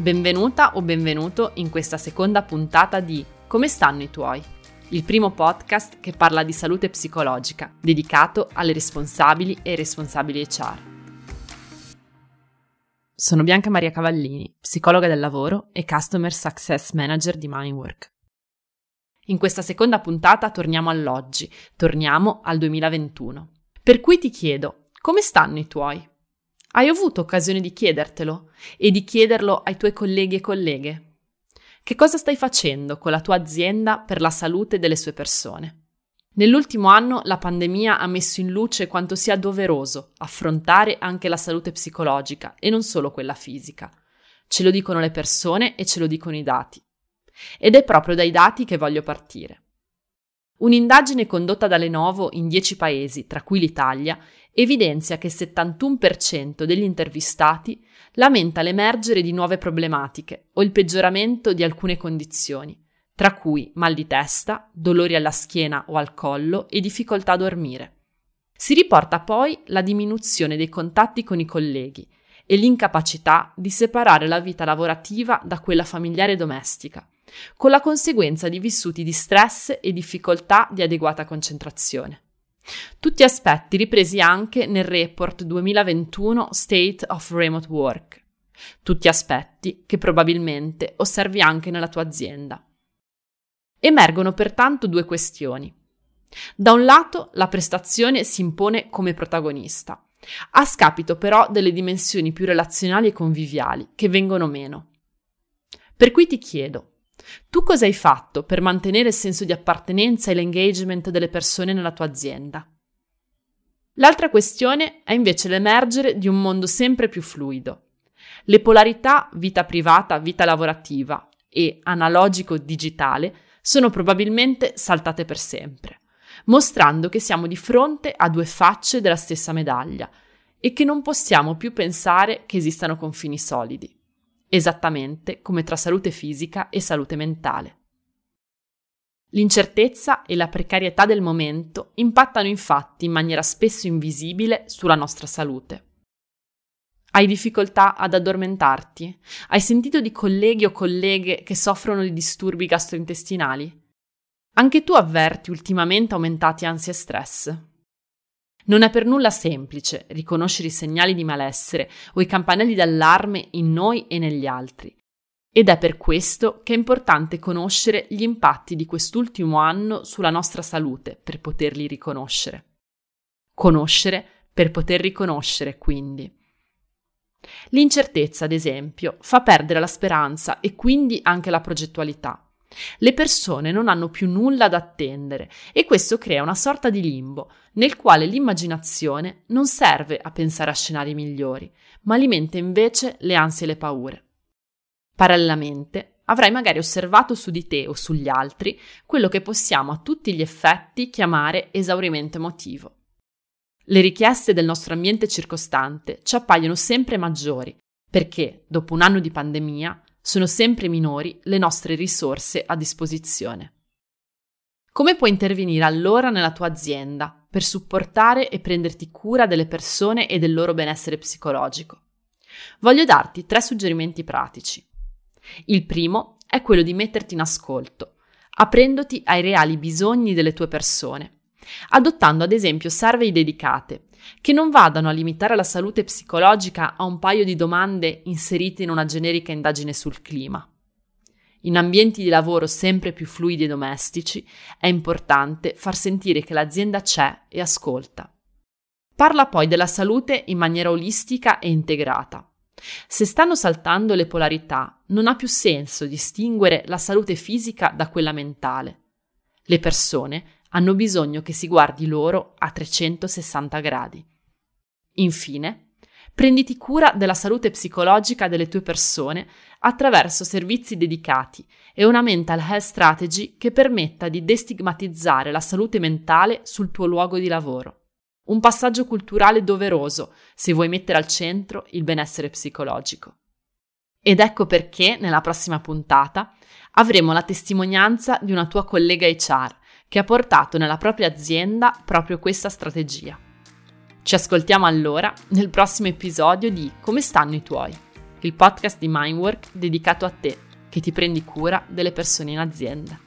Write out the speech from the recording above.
Benvenuta o benvenuto in questa seconda puntata di Come stanno i tuoi? Il primo podcast che parla di salute psicologica, dedicato alle responsabili e responsabili HR. Sono Bianca Maria Cavallini, psicologa del lavoro e Customer Success Manager di Mindwork. In questa seconda puntata torniamo all'oggi, torniamo al 2021. Per cui ti chiedo, come stanno i tuoi? Hai avuto occasione di chiedertelo e di chiederlo ai tuoi colleghi e colleghe? Che cosa stai facendo con la tua azienda per la salute delle sue persone? Nell'ultimo anno la pandemia ha messo in luce quanto sia doveroso affrontare anche la salute psicologica e non solo quella fisica. Ce lo dicono le persone e ce lo dicono i dati. Ed è proprio dai dati che voglio partire. Un'indagine condotta da Lenovo in 10 paesi, tra cui l'Italia, evidenzia che il 71% degli intervistati lamenta l'emergere di nuove problematiche o il peggioramento di alcune condizioni, tra cui mal di testa, dolori alla schiena o al collo e difficoltà a dormire. Si riporta poi la diminuzione dei contatti con i colleghi e l'incapacità di separare la vita lavorativa da quella familiare e domestica, con la conseguenza di vissuti di stress e difficoltà di adeguata concentrazione. Tutti aspetti ripresi anche nel report 2021 State of Remote Work. Tutti aspetti che probabilmente osservi anche nella tua azienda. Emergono pertanto due questioni. Da un lato la prestazione si impone come protagonista, a scapito però delle dimensioni più relazionali e conviviali che vengono meno. Per cui ti chiedo, tu cosa hai fatto per mantenere il senso di appartenenza e l'engagement delle persone nella tua azienda? L'altra questione è invece l'emergere di un mondo sempre più fluido. Le polarità vita privata, vita lavorativa e analogico-digitale sono probabilmente saltate per sempre, mostrando che siamo di fronte a due facce della stessa medaglia e che non possiamo più pensare che esistano confini solidi esattamente come tra salute fisica e salute mentale. L'incertezza e la precarietà del momento impattano infatti in maniera spesso invisibile sulla nostra salute. Hai difficoltà ad addormentarti? Hai sentito di colleghi o colleghe che soffrono di disturbi gastrointestinali? Anche tu avverti ultimamente aumentati ansia e stress? Non è per nulla semplice riconoscere i segnali di malessere o i campanelli d'allarme in noi e negli altri. Ed è per questo che è importante conoscere gli impatti di quest'ultimo anno sulla nostra salute per poterli riconoscere. Conoscere per poter riconoscere, quindi. L'incertezza, ad esempio, fa perdere la speranza e quindi anche la progettualità. Le persone non hanno più nulla da attendere e questo crea una sorta di limbo nel quale l'immaginazione non serve a pensare a scenari migliori, ma alimenta invece le ansie e le paure. Parallelamente, avrai magari osservato su di te o sugli altri quello che possiamo a tutti gli effetti chiamare esaurimento emotivo. Le richieste del nostro ambiente circostante ci appaiono sempre maggiori perché, dopo un anno di pandemia, sono sempre minori le nostre risorse a disposizione. Come puoi intervenire allora nella tua azienda per supportare e prenderti cura delle persone e del loro benessere psicologico? Voglio darti tre suggerimenti pratici. Il primo è quello di metterti in ascolto, aprendoti ai reali bisogni delle tue persone, adottando ad esempio survey dedicate che non vadano a limitare la salute psicologica a un paio di domande inserite in una generica indagine sul clima. In ambienti di lavoro sempre più fluidi e domestici è importante far sentire che l'azienda c'è e ascolta. Parla poi della salute in maniera olistica e integrata. Se stanno saltando le polarità, non ha più senso distinguere la salute fisica da quella mentale. Le persone hanno bisogno che si guardi loro a 360 gradi. Infine, prenditi cura della salute psicologica delle tue persone attraverso servizi dedicati e una mental health strategy che permetta di destigmatizzare la salute mentale sul tuo luogo di lavoro. Un passaggio culturale doveroso se vuoi mettere al centro il benessere psicologico. Ed ecco perché nella prossima puntata avremo la testimonianza di una tua collega HR che ha portato nella propria azienda proprio questa strategia. Ci ascoltiamo allora nel prossimo episodio di Come stanno i tuoi? il podcast di Mindwork dedicato a te che ti prendi cura delle persone in azienda.